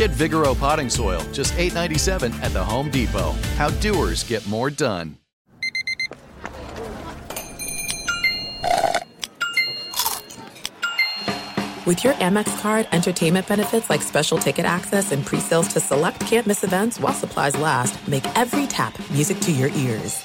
Get Vigoro potting soil, just $8.97 at the Home Depot. How doers get more done. With your Amex card, entertainment benefits like special ticket access and pre-sales to select campus events while supplies last, make every tap music to your ears.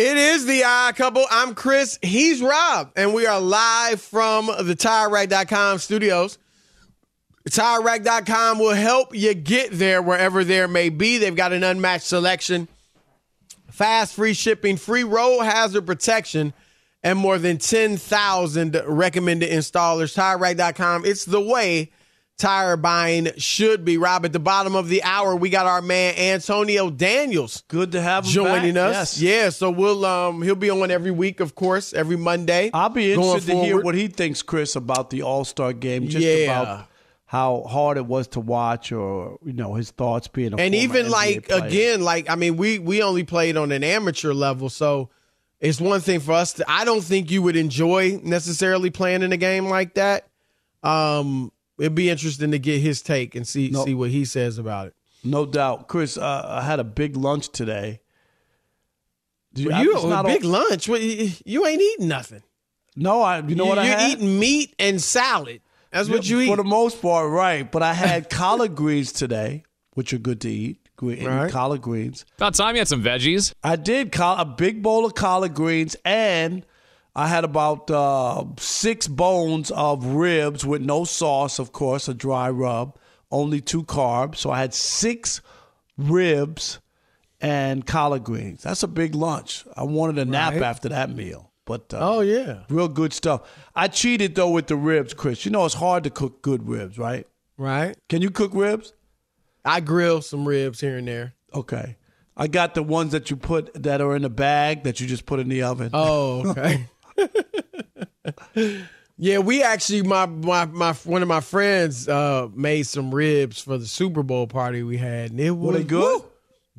It is the Odd Couple. I'm Chris. He's Rob. And we are live from the TireRack.com studios. TireRack.com will help you get there wherever there may be. They've got an unmatched selection, fast, free shipping, free road hazard protection, and more than 10,000 recommended installers. TireRack.com. It's the way tire buying should be. Rob, at the bottom of the hour, we got our man Antonio Daniels. Good to have him joining back. us. Yes. Yeah, so we'll um he'll be on every week, of course, every Monday. I'll be going interested to hear what he thinks, Chris, about the All Star game. Just Yeah. about how hard it was to watch, or you know his thoughts being a and even NBA like player. again, like I mean, we we only played on an amateur level, so it's one thing for us. To, I don't think you would enjoy necessarily playing in a game like that. Um, it'd be interesting to get his take and see No. see what he says about it. no doubt, Chris. Uh, I had a big lunch today. Did You, I- you it's a big all- lunch. What, you you ain't eating nothing. No, I. You know what I You're had? eating meat and salad. That's what you eat. for the most part, right? But I had collard greens today, which are good to eat. Gre- Right. Collard greens. About time you had some veggies. I did col- a big bowl of collard greens, and I had about uh, six bones of ribs with no sauce, of course, a dry rub, only two carbs. So I had six ribs and collard greens. That's a big lunch. I wanted a nap Right. after that meal, but uh, oh yeah, real good stuff. I cheated though with the ribs, Chris. You know it's hard to cook good ribs, right? right. Can you cook ribs? I grill some ribs here and there. Okay. I got the ones that you put that are in a bag that you just put in the oven. Oh, okay. yeah, we actually my my my one of my friends uh made some ribs for the Super Bowl party we had. And it was Were they good? woo,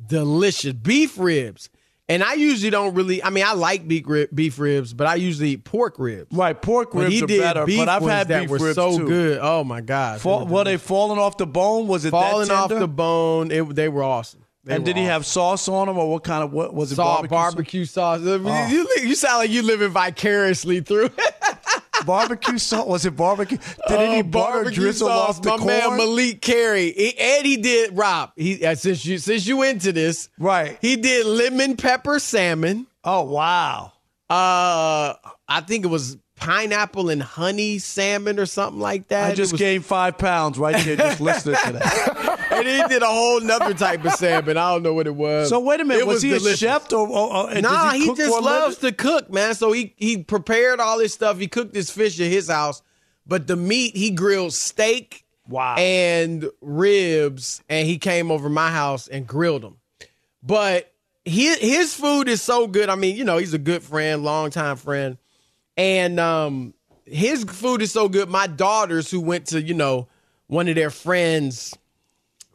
delicious beef ribs. And I usually don't really. I mean, I like beef rib, beef ribs, but I usually eat pork ribs. Right, pork ribs he are did better, beef but I've had that beef were ribs so too. good. Oh my god, Fall, were they falling off the bone? Was it falling off the bone? It, they were awesome. They and did he awesome. have sauce on him, or what kind of what was it? Salt, barbecue, barbecue, sauce. You, you sound like you living vicariously through. sauce? barbecue sauce? Was it barbecue? Did Oh, any butter barbecue drizzle sauce. off the My corn? man Malik Carey, he, and he did Rob. He uh, since you since you into this, Right. He did lemon pepper salmon. oh wow! Uh, I think it was pineapple and honey salmon or something like that. I just was- gained five pounds right there just listening to that. and he did a whole nother type of salmon. I don't know what it was. So wait a minute, It was, he delicious. a chef or? or, or Nah, he, he, just loves to cook, man. So he he prepared all this stuff. He cooked this fish at his house, but the meat he grilled steak, Wow. and ribs, and he came over my house and grilled them. But his his food is so good. I mean, you know, he's a good friend, longtime friend, and um, his food is so good. My daughters, who went to you know one of their friends'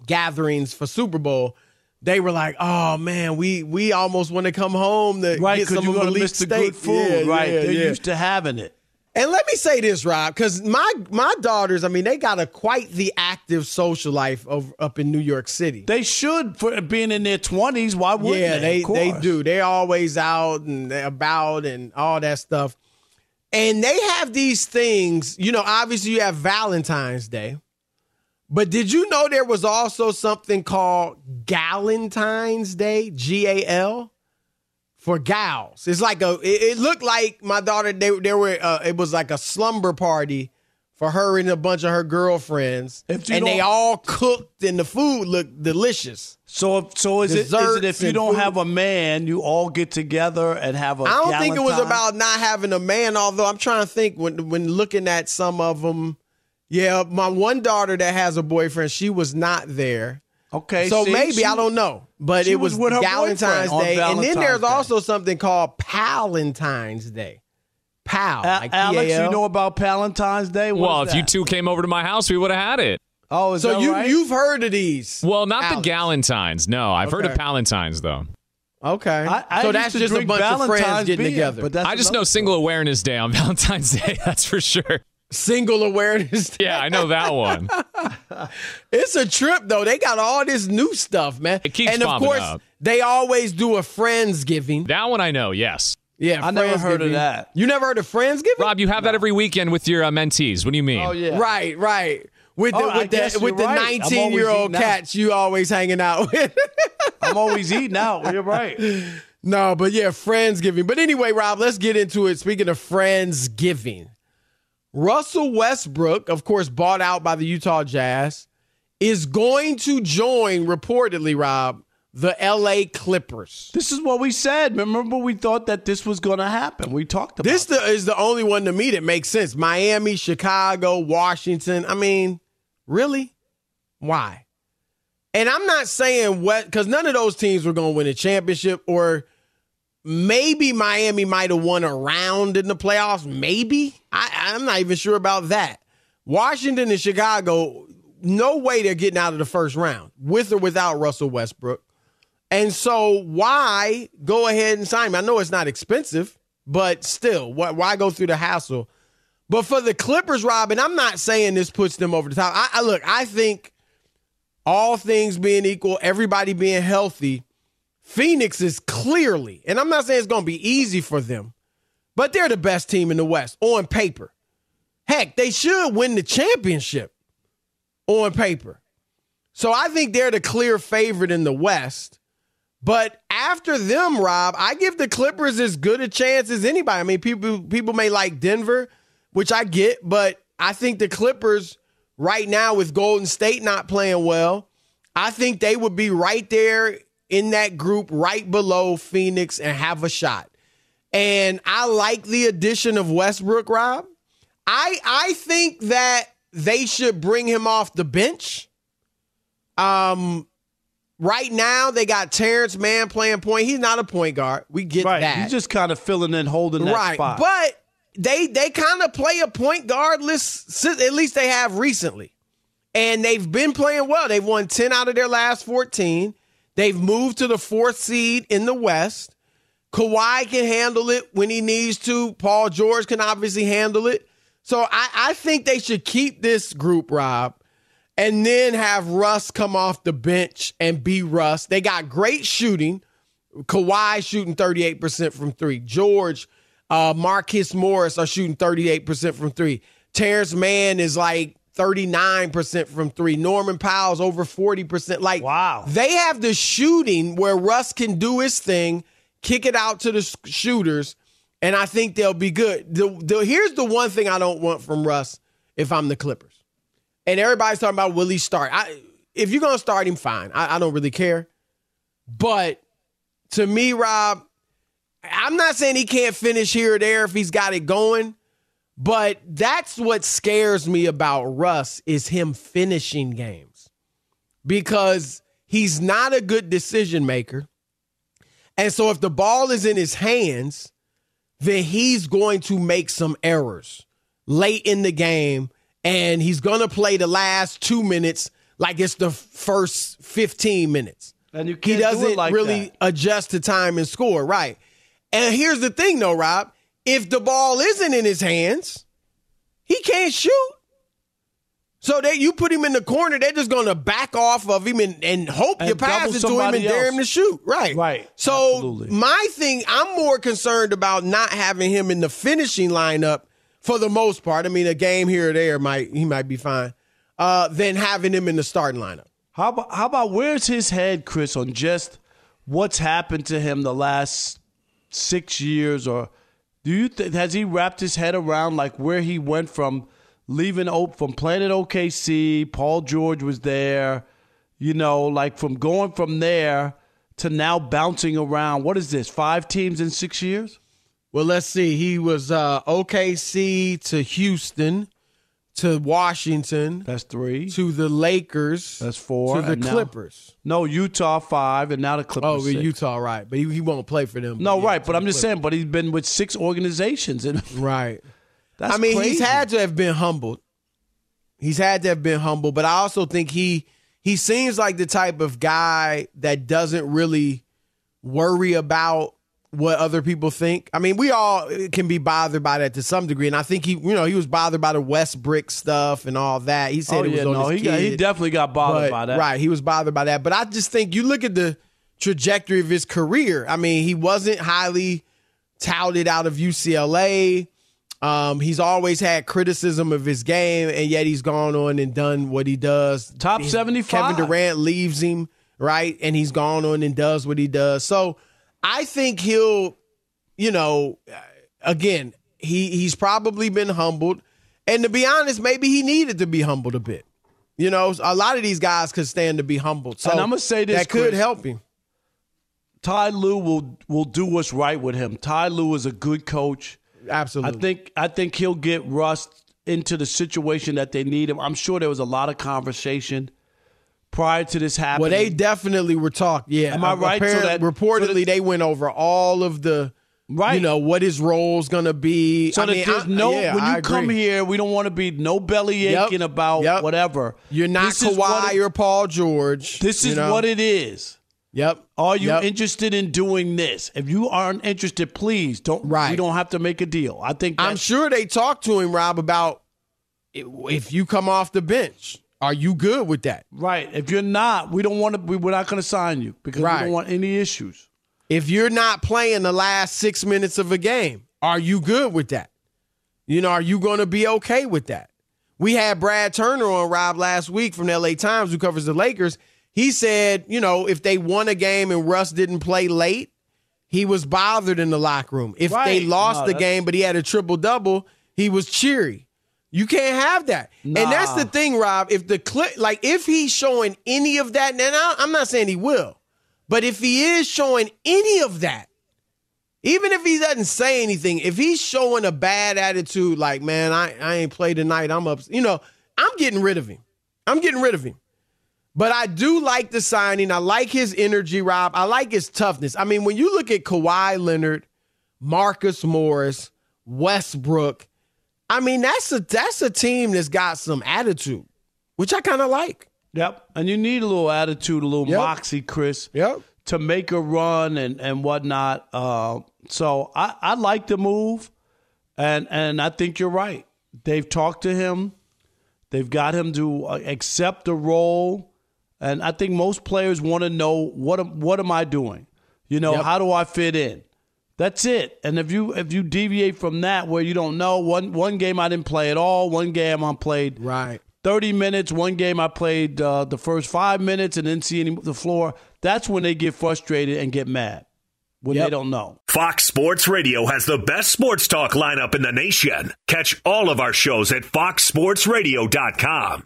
gatherings for Super Bowl. They were like, "Oh man, we we almost want to come home to right get some of the steak." good food. Yeah, right, yeah, they're yeah. used to having it. And let me say this, Rob, because my my daughters, I mean, they got a quite the active social life of, up in New York City. They should for being in their twenties. Why wouldn't yeah, they? they they do. They're always out and about and all that stuff. And they have these things, you know, obviously you have Valentine's Day. But did you know there was also something called Galentine's Day, G A L, for gals? It's like a. It, it looked like my daughter. They there were. Uh, it was like a slumber party for her and a bunch of her girlfriends, and they all cooked, and the food looked delicious. So, if, so is it, is it if you don't food. have a man, you all get together and have a I don't think it was about not having a man. Although I'm trying to think when when looking at some of them. Yeah, my one daughter that has a boyfriend, she was not there. Okay, so see, maybe she- I don't know, but it was was, Valentine's Day, and then there's Day. also something called Palentine's Day. Pal, A- like Alex, P-A-L. you know about Valentine's Day? What well, is if you two came over to my house, we would have had it. oh, is So that you right? you've heard of these? Well, not Alex. the Galentines. No, I've heard of Okay. Palentines though. Okay, I, I so that's just a drink bunch of friends getting beer, together. But that's I just another know Single Awareness Day on Valentine's Day. That's for sure. Single awareness. Day. Yeah, I know that one. It's a trip though. They got all this new stuff, man. It keeps and of course, up. they always do a friendsgiving. That one I know. Yes, Yeah, I never heard of that. You never heard of friendsgiving? Rob, you have that every weekend with your uh, mentees. What do you mean? Oh yeah, Right, right. With the Oh, with the with you're the right. Nineteen year old eating out. cats you always hanging out with. I'm always eating out. You're right. no, but yeah, friendsgiving. But anyway, Rob, let's get into it. Speaking of friendsgiving, Russell Westbrook, of course, bought out by the Utah Jazz, is going to join reportedly, Rob, the L.A. Clippers. This is what we said. Remember, we thought that this was going to happen. We talked about This the, is the only one to me that makes sense. Miami, Chicago, Washington. I mean, really? Why? And I'm not saying what because none of those teams were going to win a championship, or maybe Miami might have won a round in the playoffs. Maybe I, I'm not even sure about that. Washington and Chicago, no way they're getting out of the first round with or without Russell Westbrook. And so, why go ahead and sign him? I know it's not expensive, but still, why, go through the hassle? But for the Clippers, Robin, I'm not saying this puts them over the top. I, I look, I think all things being equal, everybody being healthy, Phoenix is clearly, and I'm not saying it's going to be easy for them, but they're the best team in the West on paper. Heck, they should win the championship on paper. So I think they're the clear favorite in the West. But after them, Rob, I give the Clippers as good a chance as anybody. I mean, people people may like Denver, which I get, but I think the Clippers right now with Golden State not playing well, I think they would be right there in that group right below Phoenix and have a shot. And I like the addition of Westbrook, Rob. I I think that they should bring him off the bench. Um right now they got Terance Mann playing point. He's not a point guard. We get right. that. He's just kind of filling in, holding that right. spot. But they they kind of play a point guard list, at least they have recently. And they've been playing well. They've won 10 out of their last 14. They've moved to the fourth seed in the West. Kawhi can handle it when he needs to. Paul George can obviously handle it. So I, I think they should keep this group, Rob. And then have Russ come off the bench and be Russ. They got great shooting. Kawhi shooting 38% from three. George, uh, Marcus Morris are shooting 38% from three. Terance Mann is like 39% from three. Norman Powell's over 40%. Like, wow. They have the shooting where Russ can do his thing, kick it out to the shooters, and I think they'll be good. The, the, here's the one thing I don't want from Russ if I'm the Clippers. And everybody's talking about will he start? I, if you're to start him, fine. I, I don't really care. But to me, Rob, I'm not saying he can't finish here or there if he's got it going, but that's what scares me about Russ is him finishing games because he's not a good decision maker. And so if the ball is in his hands, then he's going to make some errors late in the game and he's going to play the last 2 minutes like it's the first 15 minutes. And you he can't he doesn't do it like really that. adjust to time and score, right? And here's the thing, though, Rob. If the ball isn't in his hands, he can't shoot. So that you put him in the corner, they're just going to back off of him and, and hope And you pass it to him and somebody dare else. him to shoot. Right. Right. So Absolutely. my thing, I'm more concerned about not having him in the finishing lineup for the most part. I mean, a game here or there might he might be fine. Uh, than having him in the starting lineup. How about how about where's his head, Chris, on just what's happened to him the last six years, or do you th- has he wrapped his head around like where he went from leaving O- from playing at OKC? Paul George was there, you know, like from going from there to now bouncing around. What is this? Five teams in six years? Well, let's see. He was uh, OKC to Houston to Washington That's three. to the Lakers. That's four. to the and now- Clippers. no, Utah five, and now the Clippers. Oh, six. Utah, right? But he, he won't play for them. No, yeah, right, but I'm just Clippers. saying. But he's been with six organizations, and right. that's I mean, crazy. he's had to have been humbled. He's had to have been humble, but I also think he he seems like the type of guy that doesn't really worry about what other people think. I mean, we all can be bothered by that to some degree, and I think he, you know, he was bothered by the Westbrook stuff and all that. He said Oh it was yeah, on no, his he got, he definitely got bothered But- by that. Right, he was bothered by that. But I just think you look at the trajectory of his career. I mean, he wasn't highly touted out of UCLA. Um, he's always had criticism of his game, and yet he's gone on and done what he does. Top 75. Kevin Durant leaves him, right? And he's gone on and does what he does. So I think he'll, you know, again, he he's probably been humbled. And to be honest, maybe he needed to be humbled a bit. You know, a lot of these guys could stand to be humbled. So And I'ma say this, that could Chris. help him. Ty Lue will will do what's right with him. Ty Lue is a good coach. Absolutely. I think I think he'll get Russ into the situation that they need him. I'm sure there was a lot of conversation prior to this happening. Well, they definitely were talked. Yeah, Am I right? So that- reportedly, so that- they went over all of the, Right. You know what his role's gonna be. so I that mean, there's I- no yeah, when you I come agree. here, we don't want to be no belly Yep. aching about Yep. whatever. You're not This Kawhi it- or Paul George. This is know? what it is. Yep. Are you Yep. interested in doing this? If you aren't interested, please don't. Right. We don't have to make a deal. I think I'm sure they talked to him, Rob, about if you come off the bench, are you good with that? Right. If you're not, we don't want to. We, we're not going to sign you because we don't want any issues. If you're not playing the last six minutes of a game, are you good with that? You know, are you going to be okay with that? We had Brad Turner on Rob last week from the LA Times who covers the Lakers. He said, you know, if they won a game and Russ didn't play late, he was bothered in the locker room. If they lost No, the game but he had a triple double, he was cheery. You can't have that. And that's the thing, Rob. If the clip, like, if he's showing any of that, and I- I'm not saying he will, but if he is showing any of that, even if he doesn't say anything, if he's showing a bad attitude, like, man, I, I ain't played tonight, I'm up, you know, I'm getting rid of him. I'm getting rid of him. But I do like the signing. I like his energy, Rob. I like his toughness. I mean, when you look at Kawhi Leonard, Marcus Morris, Westbrook, I mean, that's a that's a team that's got some attitude, which I kind of like. Yep. And you need a little attitude, a little Yep. moxie, Chris. Yep. To make a run and and whatnot. Uh, so I I like the move, and and I think you're right. They've talked to him. They've got him to uh, accept the role, and I think most players want to know what am, what am I doing? You know, Yep. how do I fit in? That's it. And if you if you deviate from that, where you don't know one one game I didn't play at all, one game I played Right. 30 minutes. One game I played uh, the first five minutes and didn't see any the floor. That's when they get frustrated and get mad when Yep. they don't know. Fox Sports Radio has the best sports talk lineup in the nation. Catch all of our shows at foxsportsradio.com.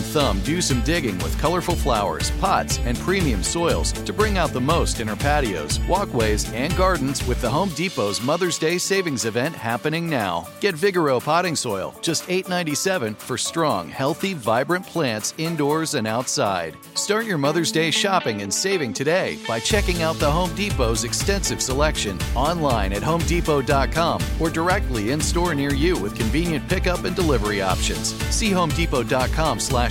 Thumb do some digging with colorful flowers, pots, and premium soils to bring out the most in her patios, walkways, and gardens with the Home Depot's Mother's Day savings event happening now. Get Vigoro potting soil, just $8.97 for strong, healthy, vibrant plants indoors and outside. Start your Mother's Day shopping and saving today by checking out the Home Depot's extensive selection online at homedepot.com or directly in store near you with convenient pickup and delivery options. See homedepot.com slash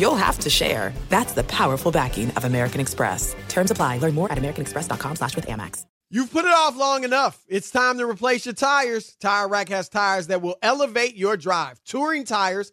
you'll have to share. That's the powerful backing of American Express. Terms apply. Learn more at americanexpress.com slash with Amex. You've put it off long enough. It's time to replace your tires. Tire Rack has tires that will elevate your drive. Touring tires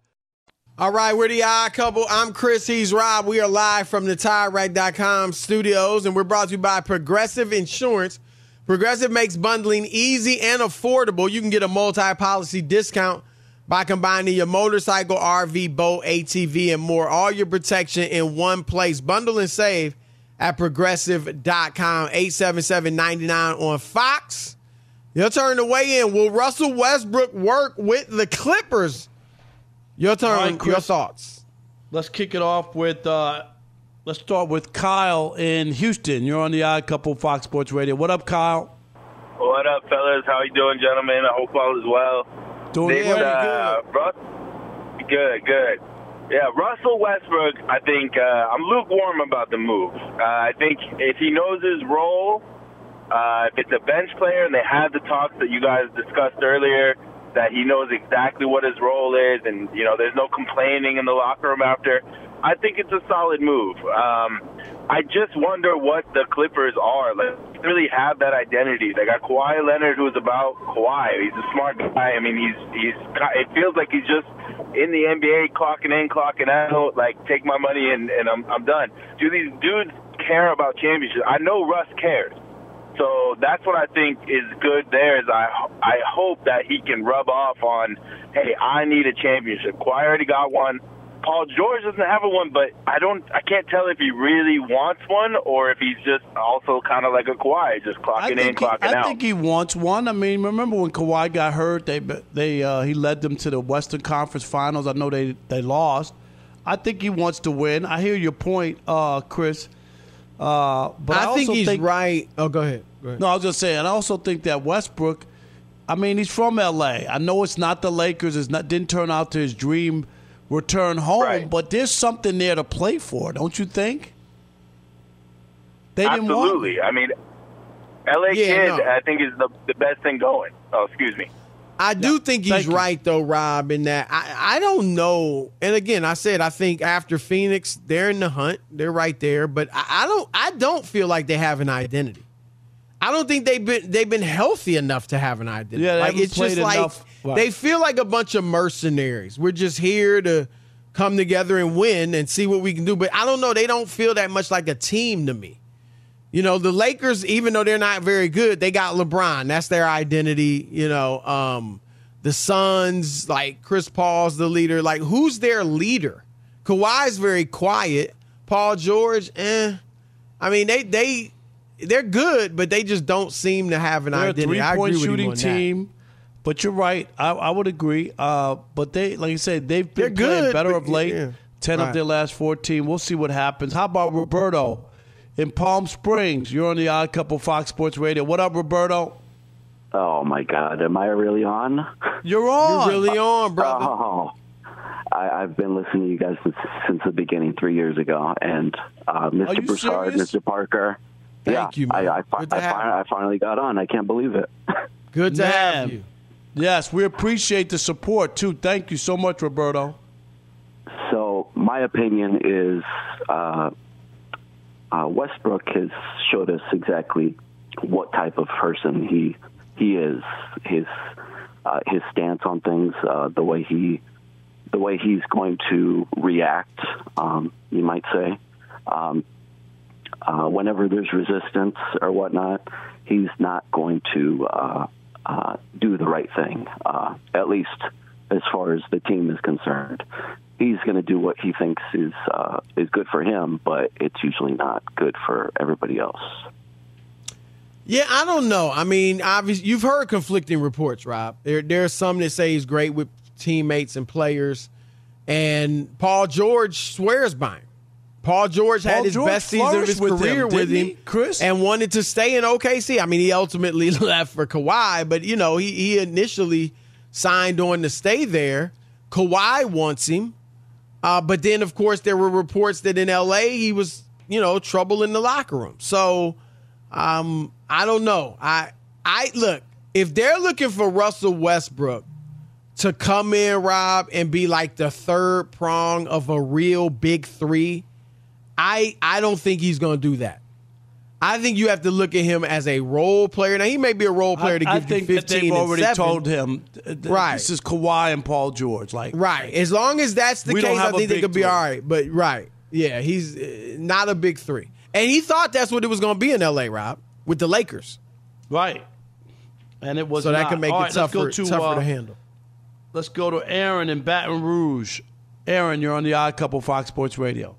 All right, we're the odd couple. I'm Chris. He's Rob. We are live from the TireRack.com studios, and we're brought to you by Progressive Insurance. Progressive makes bundling easy and affordable. You can get a multi-policy discount by combining your motorcycle, RV, boat, ATV, and more. All your protection in one place. Bundle and save at progressive.com. 877-99 on Fox. Your turn to weigh in. Will Russell Westbrook work with the Clippers? Your turn. All right, Chris. your thoughts. Let's kick it off with. Uh, let's start with Kyle in Houston. You're on the Odd Couple Fox Sports Radio. What up, Kyle? What up, fellas? How you doing, gentlemen? I hope all is well. Doing This, good. uh, Rus- good, good. Yeah, Russell Westbrook. I think uh, I'm lukewarm about the move. Uh, I think if he knows his role, uh, if it's a bench player and they had the talks that you guys discussed earlier, that he knows exactly what his role is, and you know there's no complaining in the locker room after. I think it's a solid move. Um, I just wonder what the Clippers are. Like, really have that identity. They got Kawhi Leonard, who's about Kawhi. He's a smart guy. I mean, he's he's. It feels like he's just in the NBA, clocking in, clocking out. Like, take my money and and I'm I'm done. Do these dudes care about championships? I know Russ cares. So that's what I think is good. There is I I hope that he can rub off on, hey, I need a championship. Kawhi already got one. Paul George doesn't have a one, but I don't. I can't tell if he really wants one or if he's just also kind of like a Kawhi, just clocking in, think, he, clocking I out. I think he wants one. I mean, remember when Kawhi got hurt? They they uh, he led them to the Western Conference Finals. I know they they lost. I think he wants to win. I hear your point, uh, Chris. Uh, but I, I, think he's think, right. Oh, go ahead. Go ahead. No, I was just saying. I also think that Westbrook. I mean, he's from L.A. I know it's not the Lakers. It's not didn't turn out to his dream return home, Right. but there's something there to play for, don't you think? They didn't want. Absolutely. I mean, LA Yeah, Kid, no. I think is the the best thing going. Oh, excuse me. I do think he's right though, Rob, in that I, I don't know. And again, I said I think after Phoenix, they're in the hunt. They're right there, but I, I don't I don't feel like they have an identity. I don't think they've been they've been healthy enough to have an identity. Yeah, like it's just played like. Right. they feel like a bunch of mercenaries. We're just here to come together and win and see what we can do. But I don't know, they don't feel that much like a team to me. You know, the Lakers, even though they're not very good, they got LeBron. That's their identity. You know, um, the Suns, like Chris Paul's the leader. Like, who's their leader? Kawhi's very quiet. Paul George, eh. I mean, they they they're good, but they just don't seem to have an They're a identity. three I agree point with you shooting on that. team. But you're right. I, I would agree. Uh, but they, like you said, they've been They're playing good, better of late. yeah. Ten Right. of their last fourteen. We'll see what happens. How about Roberto in Palm Springs? You're on the Odd Couple Fox Sports Radio. What up, Roberto? Oh my God, am I really on? You're on. You're really on, brother. Oh, I, I've been listening to you guys since, since the beginning, three years ago, and uh, Mr. you Broussard, serious? Mr. Parker. Thank yeah, you, man. I, I, fi- Good to I, have you. I finally got on. I can't believe it. Good to have you. Yes, we appreciate the support too. Thank you so much, Roberto. So my opinion is uh, uh, Westbrook has showed us exactly what type of person he he is. His uh, his stance on things, uh, the way he the way he's going to react. Um, you might say. Um, uh, whenever there's resistance or whatnot, he's not going to uh, uh, do the right thing, uh, at least as far as the team is concerned. He's going to do what he thinks is uh, is good for him, but it's usually not good for everybody else. Yeah, I don't know. I mean, obviously, you've heard conflicting reports, Rob. There, there are some that say he's great with teammates and players, and Paul George swears by him. Paul George had his George best season of his with career him, with him, he, Chris? and wanted to stay in OKC. I mean, he ultimately left for Kawhi, but you know, he, he initially signed on to stay there. Kawhi wants him, uh, but then of course there were reports that in LA he was, you know, trouble in the locker room. So um, I don't know. I I look if they're looking for Russell Westbrook to come in, Rob, and be like the third prong of a real big three. I I don't think he's going to do that. I think you have to look at him as a role player. Now he may be a role player to I, I give think you that fifteen they've already seven. told him. uh, Right. This is Kawhi and Paul George. Like Right. As long as that's the case, I think they could be three. all right. But right, yeah, he's uh, not a big three, and he thought that's what it was going to be in L.A. Rob with the Lakers. Right. And it was so that not. can make All it right, tougher, to, tougher uh, to handle. Let's go to Aaron in Baton Rouge. Aaron, you're on the Odd Couple Fox Sports Radio.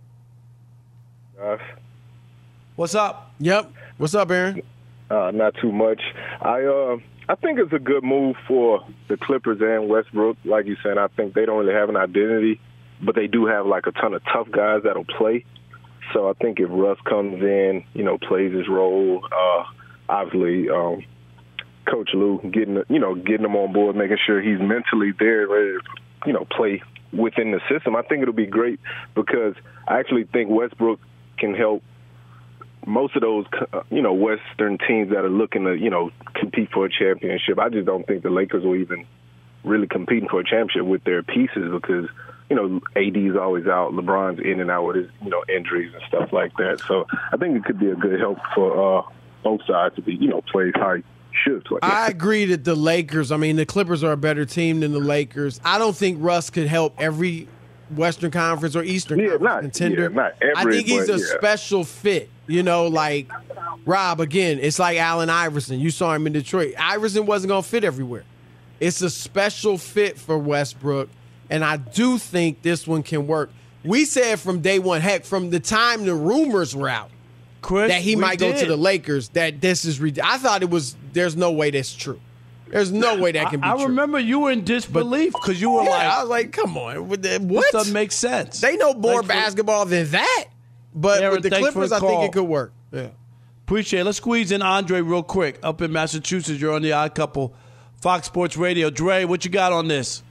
What's up? Yep. What's up, Aaron? Uh, not too much. I uh, I think it's a good move for the Clippers and Westbrook. Like you said, I think they don't really have an identity, but they do have like a ton of tough guys that'll play. So I think if Russ comes in, you know, plays his role, uh, obviously, um, Coach Lue getting you know getting him on board, making sure he's mentally there, ready to you know play within the system. I think it'll be great because I actually think Westbrook can help most of those uh, you know Western teams that are looking to you know compete for a championship. I just don't think the Lakers will even really competing for a championship with their pieces because you know AD's always out, LeBron's in and out with his you know injuries and stuff like that. So I think it could be a good help for uh, both sides to be you know played how should play. I agree that the Lakers. I mean, the Clippers are a better team than the Lakers. I don't think Russ could help every Western Conference or Eastern yeah, Conference not, contender. Yeah, not every, I think he's but, a yeah. special fit. You know, like Rob again. It's like Allen Iverson. You saw him in Detroit. Iverson wasn't going to fit everywhere. It's a special fit for Westbrook, and I do think this one can work. We said from day one, heck, from the time the rumors were out, Chris, that he we might go to the Lakers. That this is. I thought it was. There's no way that's true. There's no way that can be I true. remember you were in disbelief because you were Yeah, like, I was like, come on, what? the- this what? doesn't make sense. They know more Thanks for- basketball than that. But Aaron, with the thanks for Clippers, the I think call. it could work. Yeah. Appreciate it. Let's squeeze in Andre real quick up in Massachusetts. You're on the Odd Couple, Fox Sports Radio. Dre, what you got on this?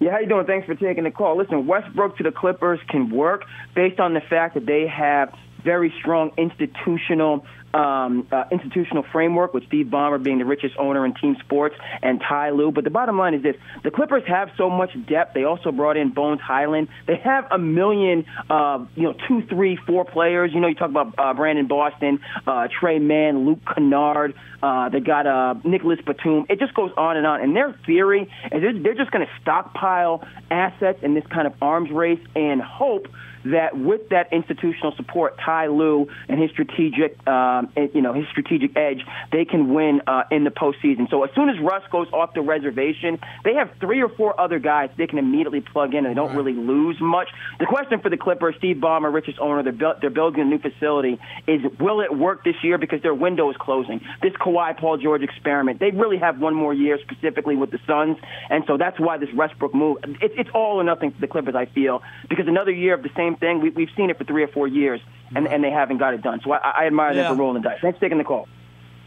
Yeah, how you doing? Thanks for taking the call. Listen, Westbrook to the Clippers can work based on the fact that they have very strong institutional um, uh, institutional framework with Steve Ballmer being the richest owner in team sports and Ty Lue. But the bottom line is this: the Clippers have so much depth. They also brought in Bones Hyland. They have a million, uh, you know, two, three, four players. You know, you talk about uh, Brandon Boston, uh, Trey Mann, Luke Kennard. Uh, they got uh, Nicolas Batum. It just goes on and on. And their theory is they're- just going to stockpile assets in this kind of arms race and hope that with that institutional support, Ty Lue and his strategic, um, and, you know, his strategic edge, they can win uh, in the postseason. So as soon as Russ goes off the reservation, they have three or four other guys they can immediately plug in, and they don't really lose much. The question for the Clippers, Steve Ballmer, richest owner, they're, built, they're building a new facility, is will it work this year because their window is closing? This Kawhi Paul George experiment, they really have one more year specifically with the Suns, and so that's why this Westbrook move, it's, it's all or nothing for the Clippers, I feel, because another year of the same thing, we, we've seen it for three or four years, and, and they haven't got it done. So I, I admire Yeah. them for rolling the dice. Thanks for taking the call.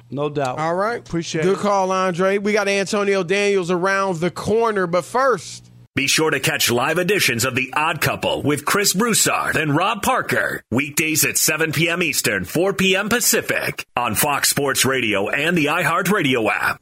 No doubt. All right. Appreciate Good it. Good call, Andre. We got Antonio Daniels around the corner, but first. Be sure to catch live editions of The Odd Couple with Chris Broussard and Rob Parker. Weekdays at 7 p.m. Eastern, 4 p.m. Pacific on Fox Sports Radio and the iHeartRadio app.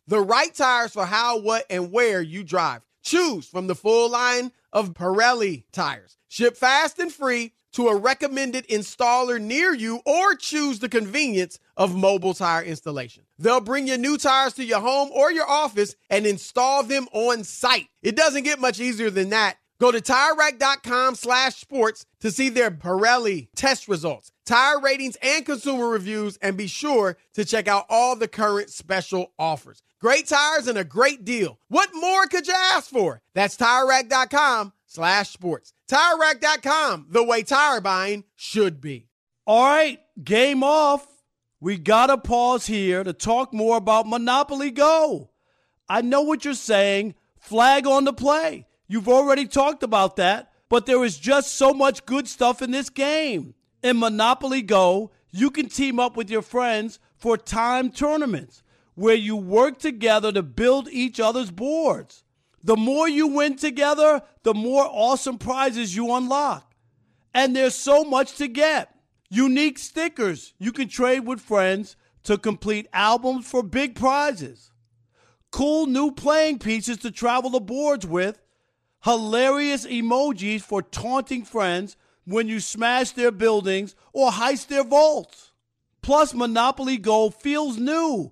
The right tires for how, what, and where you drive. Choose from the full line of Pirelli tires. Ship fast and free to a recommended installer near you or choose the convenience of mobile tire installation. They'll bring your new tires to your home or your office and install them on site. It doesn't get much easier than that. Go to TireRack.com slash sports to see their Pirelli test results, tire ratings, and consumer reviews, and be sure to check out all the current special offers. Great tires and a great deal. What more could you ask for? That's TireRack.com slash sports. TireRack.com, the way tire buying should be. All right, game off. We got to pause here to talk more about Monopoly Go. I know what you're saying. Flag on the play. You've already talked about that, but there is just so much good stuff in this game. In Monopoly Go, you can team up with your friends for time tournaments where you work together to build each other's boards. The more you win together, the more awesome prizes you unlock. And there's so much to get. Unique stickers you can trade with friends to complete albums for big prizes. Cool new playing pieces to travel the boards with hilarious emojis for taunting friends when you smash their buildings or heist their vaults. Plus, Monopoly Go feels new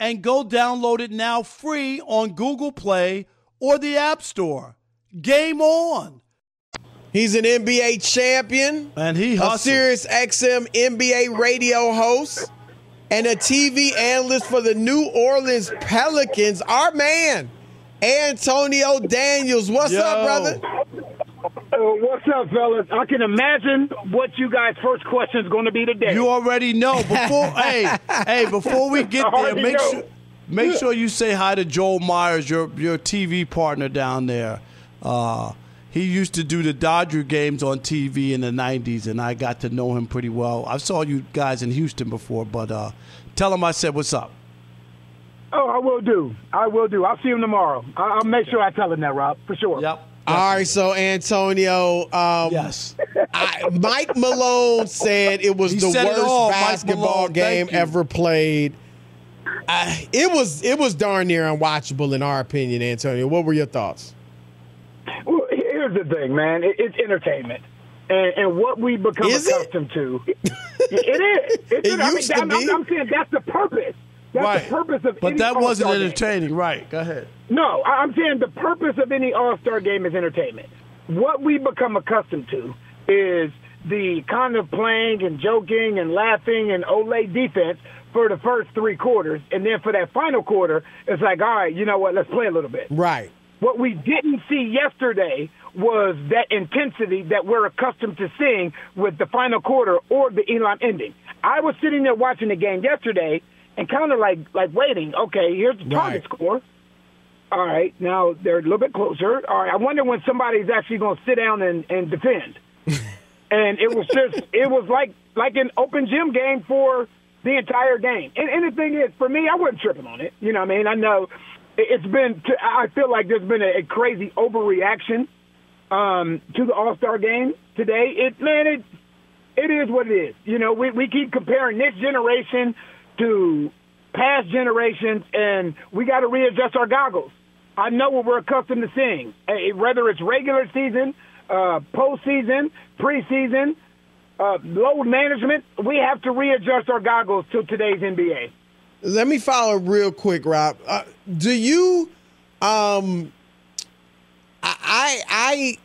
and go download it now free on Google Play or the App Store. Game on! He's an NBA champion, and he a hustled. Sirius XM NBA radio host, and a TV analyst for the New Orleans Pelicans. Our man, Antonio Daniels. What's Yo. up, brother? Uh, what's up, fellas? I can imagine what you guys' first question is going to be today. You already know. Before hey, hey, before we get there, make know. sure make sure you say hi to Joel Meyers, your your TV partner down there. Uh, he used to do the Dodger games on TV in the '90s, and I got to know him pretty well. I saw you guys in Houston before, but uh, tell him I said what's up. Oh, I will do. I will do. I'll see him tomorrow. I- I'll make sure I tell him that, Rob, for sure. Yep. All right, so Antonio, um, yes, I, Mike Malone said it was He the worst all, basketball Malone. game ever played. I, it was it was darn near unwatchable in our opinion, Antonio. What were your thoughts? Well, here's the thing, man. It, it's entertainment. And, and what we become Is it? accustomed to. it is. It's, It I mean, used to I'm, I'm- be. I'm saying that's the purpose. That's right, the purpose of but that wasn't All-Star game. entertaining, right? Go ahead. No, I'm saying the purpose of any All Star game is entertainment. What we become accustomed to is the kind of playing and joking and laughing and Olay defense for the first three quarters, and then for that final quarter, it's like, all right, you know what? Let's play a little bit. Right. What we didn't see yesterday was that intensity that we're accustomed to seeing with the final quarter or the Elam ending. I was sitting there watching the game yesterday and kind of like like waiting. Okay, here's the target score. All right, now they're a little bit closer. All right, I wonder when somebody's actually going to sit down and, and defend. and it was just it was like like an open gym game for the entire game. And, and the thing is, for me, I wasn't tripping on it. You know what I mean? I know it- it's been. I feel like there's been a, a crazy overreaction um, to the All Star game today. It man, it it is what it is. You know, we we keep comparing this generation to past generations, and we got to readjust our goggles. I know what we're accustomed to seeing, eh, whether it's regular season, uh, postseason, preseason, uh, load management. We have to readjust our goggles to today's NBA. Let me follow real quick, Rob. Uh, do you? Um, I I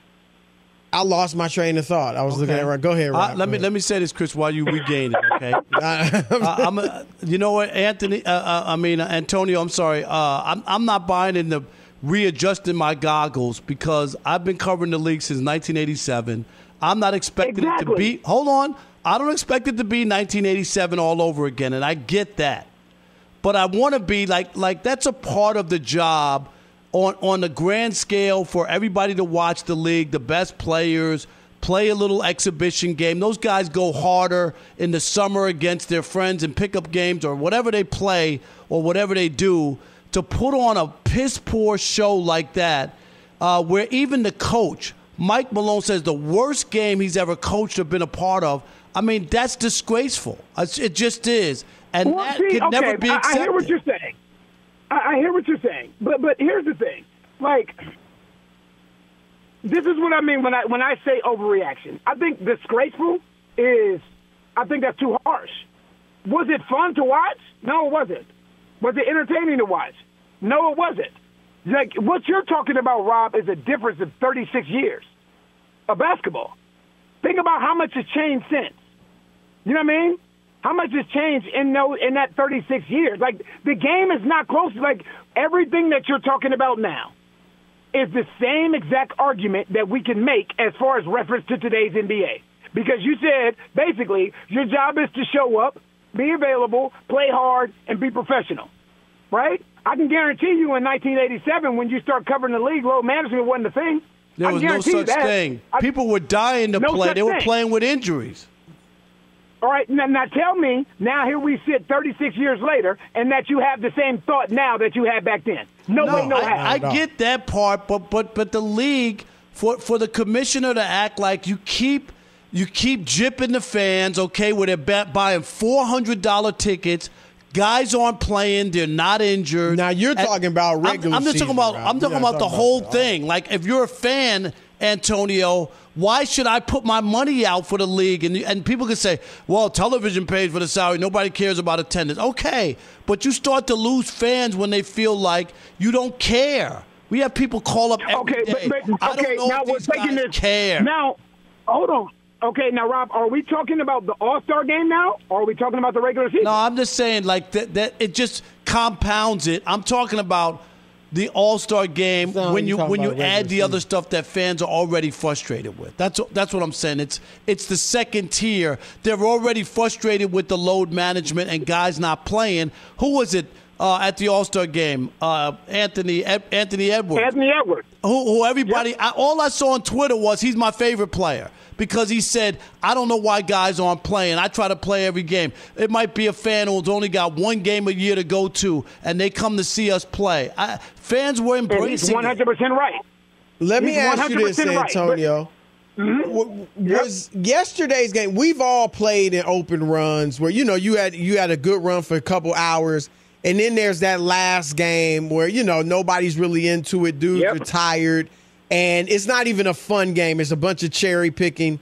I, I lost my train of thought. I was looking at. Right go ahead, Rob. Uh, let me let me say this, Chris, while you regain it. Okay. uh, I'm, uh, you know what, Anthony? Uh, uh, I mean, uh, Antonio. I'm sorry. Uh, I'm I'm not buying in the readjusting my goggles because I've been covering the league since 1987. I'm not expecting it to be. Hold on. I don't expect it to be 1987 all over again, and I get that. But I want to be like like that's a part of the job on on the grand scale for everybody to watch the league, the best players play a little exhibition game. Those guys go harder in the summer against their friends in pickup games or whatever they play or whatever they do. To put on a piss poor show like that, uh, where even the coach, Mike Malone, says the worst game he's ever coached or been a part of. I mean, that's disgraceful. It just is. And Well, that see, can never okay, be I- accepted. I hear what you're saying. I, I hear what you're saying, but but here's the thing. Like, this is what I mean when I when I say overreaction. I think disgraceful is. I think that's too harsh. Was it fun to watch? No, it wasn't. Was it entertaining to watch? No, it wasn't. Like what you're talking about, Rob, is a difference of 36 years of basketball. Think about how much has changed since. You know what I mean? How much has changed in no in that 36 years? Like the game is not close. Like everything that you're talking about now is the same exact argument that we can make as far as reference to today's NBA. Because you said basically your job is to show up, be available, play hard, and be professional. Right? I can guarantee you in 1987 when you start covering the league, load management wasn't the thing. There was no such that. thing. I- People were dying to No play. They were thing. playing with injuries. All right, now, now tell me, now here we sit 36 years later, and that you have the same thought now that you had back then. No, way, no how. I, I get that part, but but but the league for for the commissioner to act like you keep you keep jipping the fans, okay, where they're ba- buying four hundred dollar tickets. Guys aren't playing; they're not injured. Now you're talking about I'm, regular I'm just season, talking about. Rob. I'm talking not about the talking whole about thing. Like, if you're a fan, Antonio, why should I put my money out for the league? And and people can say, well, television pays for the salary. Nobody cares about attendance. Okay, but you start to lose fans when they feel like you don't care. We have people call up every Okay, day. but, but okay, now we're taking this. care. Now, hold on. Okay, now Rob, are we talking about the All Star game now, or are we talking about the regular season? No, I'm just saying like that. That it just compounds it. I'm talking about the All Star game when like you when you add regular the other stuff that fans are already frustrated with. That's that's what I'm saying. It's it's the second tier. They're already frustrated with the load management and guys not playing. Who was it? Uh, at the All Star game, uh, Anthony Ed, Anthony Edwards. Anthony Edwards. Who, who everybody, I, all I saw on Twitter was he's my favorite player because he said, I don't know why guys aren't playing. I try to play every game. It might be a fan who's only got one game a year to go to, and they come to see us play. I, fans were And he's embracing one it. hundred percent right. Let me ask you this, 100% right, but- Antonio. W- Was yesterday's game? We've all played in open runs where you know you had you had a good run for a couple hours, and then there's that last game where you know nobody's really into it. Dudes Yep. are tired, and it's not even a fun game. It's a bunch of cherry picking.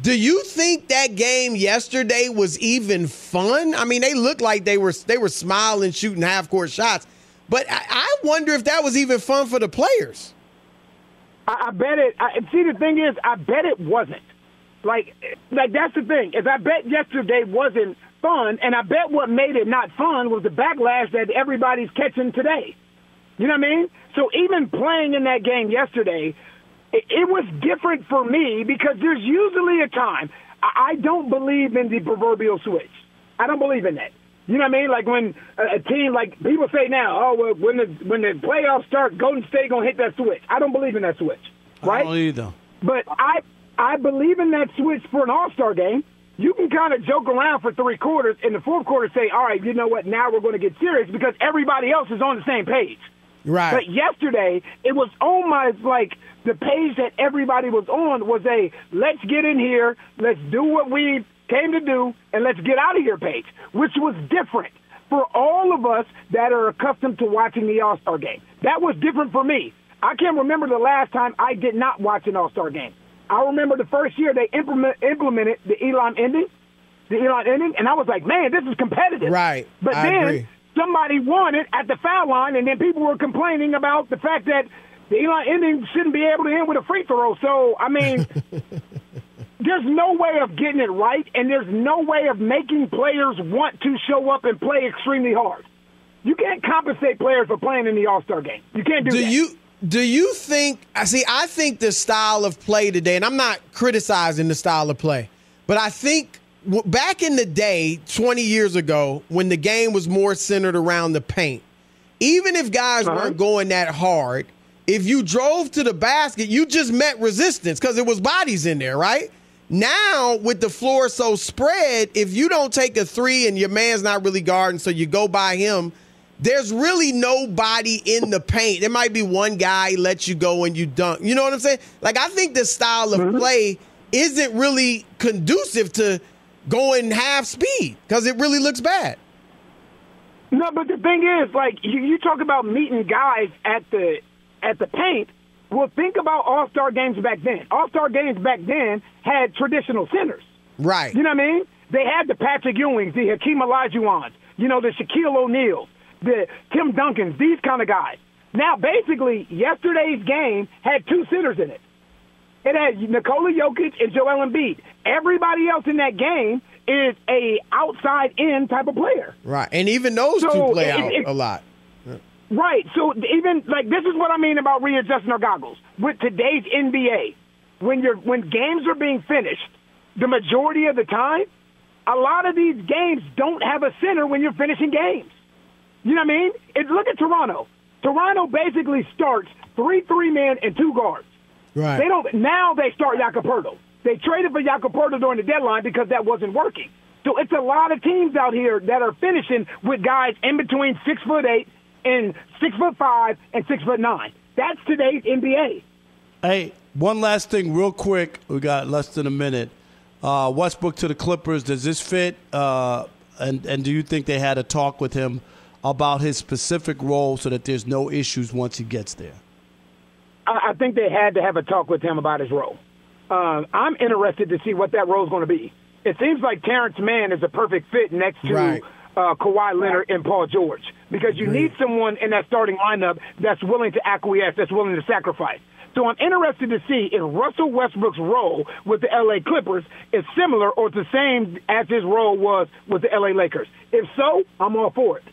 Do you think that game yesterday was even fun? I mean, they looked like they were they were smiling, shooting half court shots, but I, I wonder if that was even fun for the players. I, I bet it. I, see, the thing is, I bet it wasn't. Like, like that's the thing. Is I bet yesterday wasn't fun, and I bet what made it not fun was the backlash that everybody's catching today. You know what I mean? So even playing in that game yesterday, it, it was different for me because there's usually a time I, I don't believe in the proverbial switch. I don't believe in that. You know what I mean? Like when a, a team, like people say now, oh, well, when the when the playoffs start, Golden State gonna hit that switch. I don't believe in that switch, right? I don't either. But I I believe in that switch for an All Star game. You can kind of joke around for three quarters, in the fourth quarter say, all right, you know what? Now we're going to get serious because everybody else is on the same page. Right. But yesterday, it was almost like the page that everybody was on was a let's get in here, let's do what we came to do, and let's get out of here page, which was different for all of us that are accustomed to watching the All Star game. That was different for me. I can't remember the last time I did not watch an All Star game. I remember the first year they implement, implemented the Elam ending, the Elam ending, and I was like, man, this is competitive. Right. But I then agree. Somebody won it at the foul line, and then people were complaining about the fact that the Elam ending shouldn't be able to end with a free throw. So, I mean, there's no way of getting it right, and there's no way of making players want to show up and play extremely hard. You can't compensate players for playing in the All Star game. You can't do, that. do that. you do you think I see I think the style of play today and I'm not criticizing the style of play but I think back in the day 20 years ago when the game was more centered around the paint even if guys Uh-huh. weren't going that hard, if you drove to the basket, you just met resistance because it was bodies in there, right? Now with the floor so spread, if you don't take a three and your man's not really guarding, so you go by him, there's really nobody in the paint. There might be one guy let you go and you dunk. You know what I'm saying? Like I think the style of Mm-hmm. play isn't really conducive to going half speed because it really looks bad. No, but the thing is, like you, you talk about meeting guys at the at the paint. Well, think about All Star games back then. All Star games back then had traditional centers. Right. You know what I mean? They had the Patrick Ewings, the Hakeem Olajuwons, you know, the Shaquille O'Neals, the Tim Duncans, these kind of guys. Now, basically, yesterday's game had two centers in it. It has Nikola Jokic and Joel Embiid. Everybody else in that game is a outside in type of player. Right. And even those So, two play it- out it- a lot. Right. So even like this is what I mean about readjusting our goggles with today's NBA. When you're when games are being finished, the majority of the time, a lot of these games don't have a center when you're finishing games. You know what I mean? And look at Toronto. Toronto basically starts three three men and two guards. Right. They don't now they start Jakob Poeltl. They traded for Jakob Poeltl during the deadline because that wasn't working. So it's a lot of teams out here that are finishing with guys in between six foot eight and six foot five and six foot nine. That's today's NBA. Hey, one last thing, real quick. We got less than a minute. Uh, Westbrook to the Clippers. Does this fit? Uh, and and do you think they had a talk with him about his specific role so that there's no issues once he gets there? I, think they had to have a talk with him about his role. Um, I'm interested to see what that role is going to be. It seems like Terance Mann is a perfect fit next to Right. uh, Kawhi Leonard and Paul George because you need someone in that starting lineup that's willing to acquiesce, that's willing to sacrifice. So I'm interested to see if Russell Westbrook's role with the LA Clippers is similar or the same as his role was with the LA Lakers. If so, I'm all for it.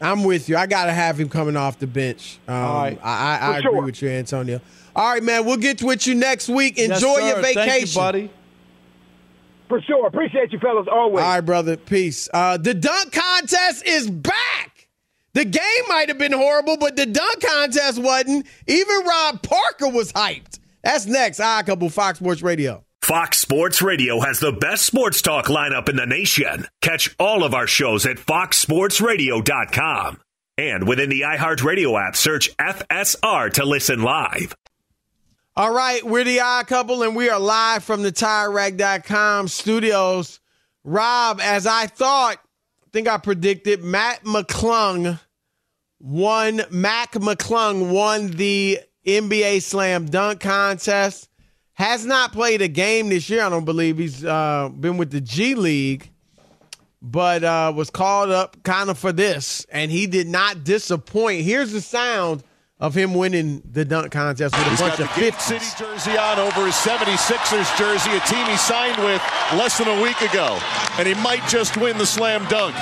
I'm with you. I got to have him coming off the bench. Um, All right. I, I, I For agree with you, Antonio. All right, man. We'll get with you next week. Enjoy sir. your vacation. Thank you, buddy. For sure. Appreciate you fellas always. All right, brother. Peace. Uh, the dunk contest is back. The game might have been horrible, but the dunk contest wasn't. Even Rob Parker was hyped. That's next. I couple Fox Sports Radio. Fox Sports Radio has the best sports talk lineup in the nation. Catch all of our shows at foxsportsradio.com. And within the iHeartRadio app, search FSR to listen live. All right, we're the odd couple, and we are live from the TireRack.com studios. Rob, as I thought, I think I predicted Matt McClung won. Mac McClung won the NBA Slam Dunk Contest. Has not played a game this year. I don't believe he's uh, been with the G League, but uh, was called up kind of for this, and he did not disappoint. Here's the sound of him winning the dunk contest with a He's bunch got of the Gate 50s. City jersey on over his 76ers jersey, a team he signed with less than a week ago. And he might just win the slam dunk.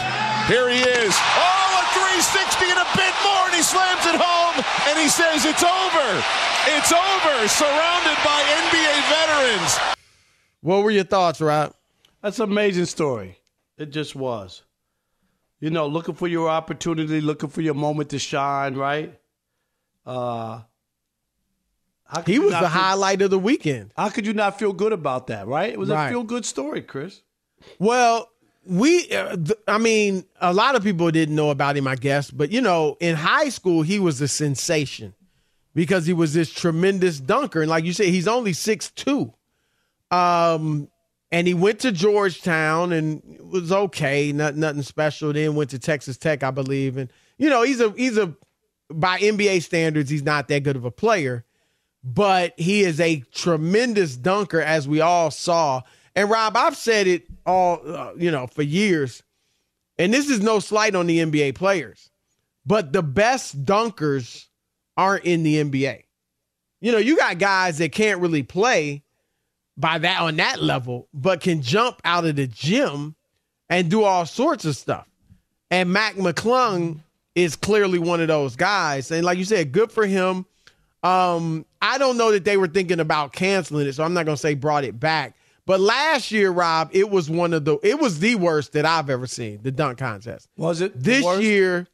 Here he is. Oh, 360 and a bit more, and he slams it home, and he says it's over. It's over, surrounded by NBA veterans. What were your thoughts, Rob? That's an amazing story. It just was. You know, looking for your opportunity, looking for your moment to shine, right? Uh, how could He was the feel- highlight of the weekend. How could you not feel good about that, right? It was Right. a feel good story, Chris. Well, we, uh, th- I mean, a lot of people didn't know about him, I guess, but you know, in high school, he was a sensation because he was this tremendous dunker. And like you said, he's only 6'2. Um, and he went to Georgetown and was okay, not, nothing special. Then went to Texas Tech, I believe. And, you know, he's a, he's a, by NBA standards, he's not that good of a player, but he is a tremendous dunker, as we all saw. And Rob, I've said it all, uh, you know, for years, and this is no slight on the NBA players, but the best dunkers aren't in the NBA. You know, you got guys that can't really play by that on that level, but can jump out of the gym and do all sorts of stuff. And Mac McClung is clearly one of those guys. And like you said, good for him. Um, I don't know that they were thinking about canceling it, so I'm not gonna say brought it back. But last year, Rob, it was one of the it was the worst that I've ever seen, the dunk contest. Was it This year,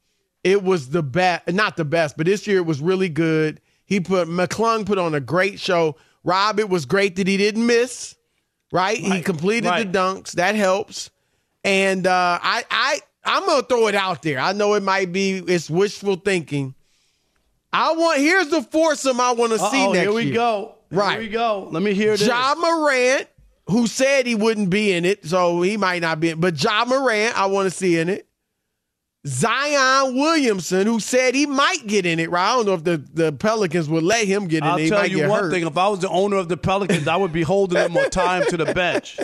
it was the best, not the best, but this year it was really good. He put McClung put on a great show. Rob, it was great that he didn't miss. Right, he completed right. the dunks. That helps. And uh, I, I, I'm gonna throw it out there. I know it might be it's wishful thinking. I want here's the foursome I want to see next here we year. go. Right. Here we go. Let me hear this. Ja Morant, who said he wouldn't be in it, so he might not be in but Ja Morant, I want to see in it. Zion Williamson, who said he might get in it, right? I don't know if the, the Pelicans would let him get in I'll it. He tell you one hurt. thing. If I was the owner of the Pelicans, I would be holding them more time to the bench.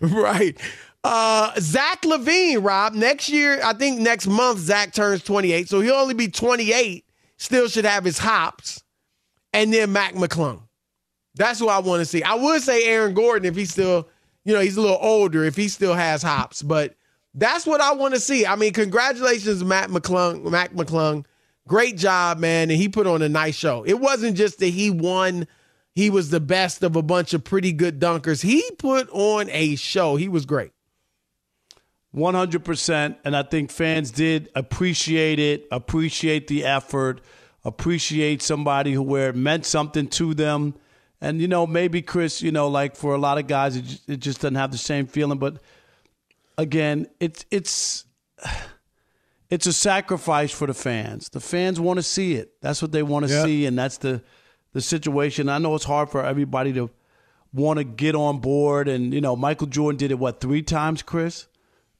right. Uh, Zach LaVine, Rob. Next year, I think next month, Zach turns 28, so he'll only be 28. Still should have his hops. And then Mac McClung. That's who I want to see. I would say Aaron Gordon if he's still, you know, he's a little older, if he still has hops. But that's what I want to see. I mean, congratulations, Matt McClung, Mac McClung. Great job, man. And he put on a nice show. It wasn't just that he won, he was the best of a bunch of pretty good dunkers. He put on a show. He was great. 100%. And I think fans did appreciate it, appreciate the effort, appreciate somebody who where it meant something to them. And, you know, maybe, Chris, you know, like for a lot of guys, it just, it just doesn't have the same feeling. But again, it's, it's, it's a sacrifice for the fans. The fans want to see it. That's what they want to Yeah. see. And that's the, the situation. I know it's hard for everybody to want to get on board. And, you know, Michael Jordan did it, what, three times, Chris?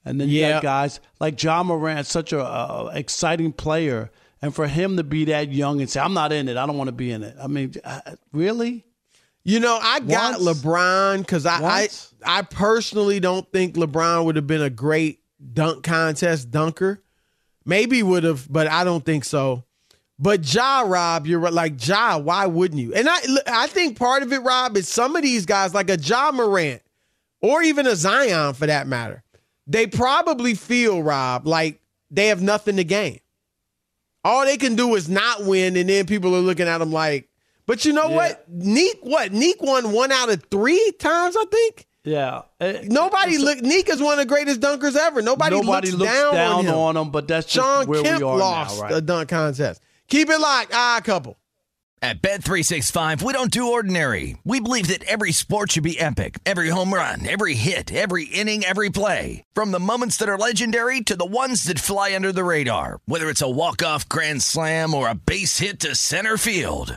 And then you Yeah. got guys like Ja Morant, such a, a exciting player, and for him to be that young and say, "I'm not in it. I don't want to be in it." I mean, uh, really? You know, I got Once. LeBron because I, I Once. I personally don't think LeBron would have been a great dunk contest dunker. Maybe would have, but I don't think so. But Ja, Rob, you're right. Like Ja, why wouldn't you? And I I think part of it, Rob, is some of these guys, like a Ja Morant, or even a Zion for that matter, they probably feel, Rob, like they have nothing to gain. All they can do is not win, and then people are looking at them like, but you know what? Nique, what? Nique won one out of three times, I think. Yeah. Nobody look. Nique is one of the greatest dunkers ever. Nobody, Nobody looks, looks down, down on him. on him, but that's just Shawn where we Kemp are now, lost right? a dunk contest. Keep it locked. Ah, couple. At Bet365, we don't do ordinary. We believe that every sport should be epic. Every home run, every hit, every inning, every play. From the moments that are legendary to the ones that fly under the radar. Whether it's a walk-off grand slam or a base hit to center field.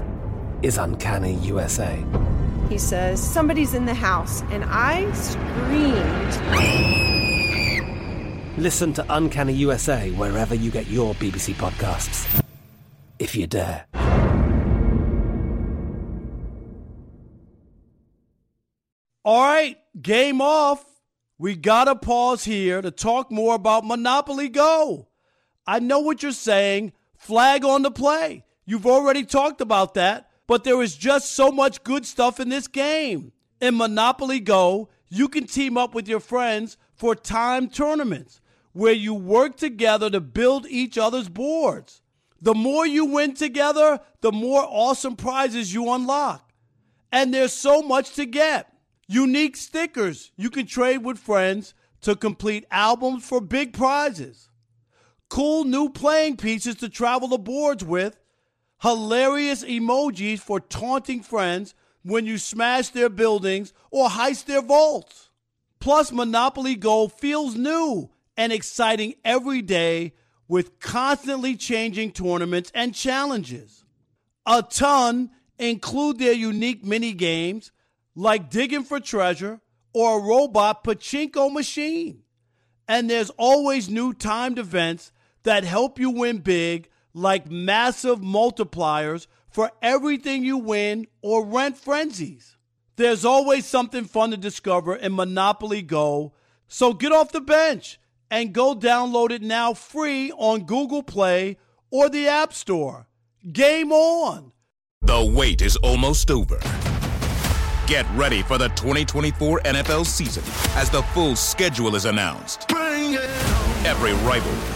is Uncanny USA. He says, Somebody's in the house, and I screamed. Listen to Uncanny USA wherever you get your BBC podcasts, if you dare. All right, game off. We got to pause here to talk more about Monopoly Go. I know what you're saying. Flag on the play. You've already talked about that, but there is just so much good stuff in this game. In Monopoly Go, you can team up with your friends for time tournaments where you work together to build each other's boards. The more you win together, the more awesome prizes you unlock. And there's so much to get. Unique stickers you can trade with friends to complete albums for big prizes. Cool new playing pieces to travel the boards with. Hilarious emojis for taunting friends when you smash their buildings or heist their vaults. Plus, Monopoly Go feels new and exciting every day with constantly changing tournaments and challenges. A ton include their unique mini games like digging for treasure or a robot pachinko machine. And there's always new timed events that help you win big, like massive multipliers for everything you win or rent frenzies. There's always something fun to discover in Monopoly Go, so get off the bench and go download it now free on Google Play or the App Store. Game on. The wait is almost over. Get ready for the 2024 NFL season as the full schedule is announced. Bring in every rivalry,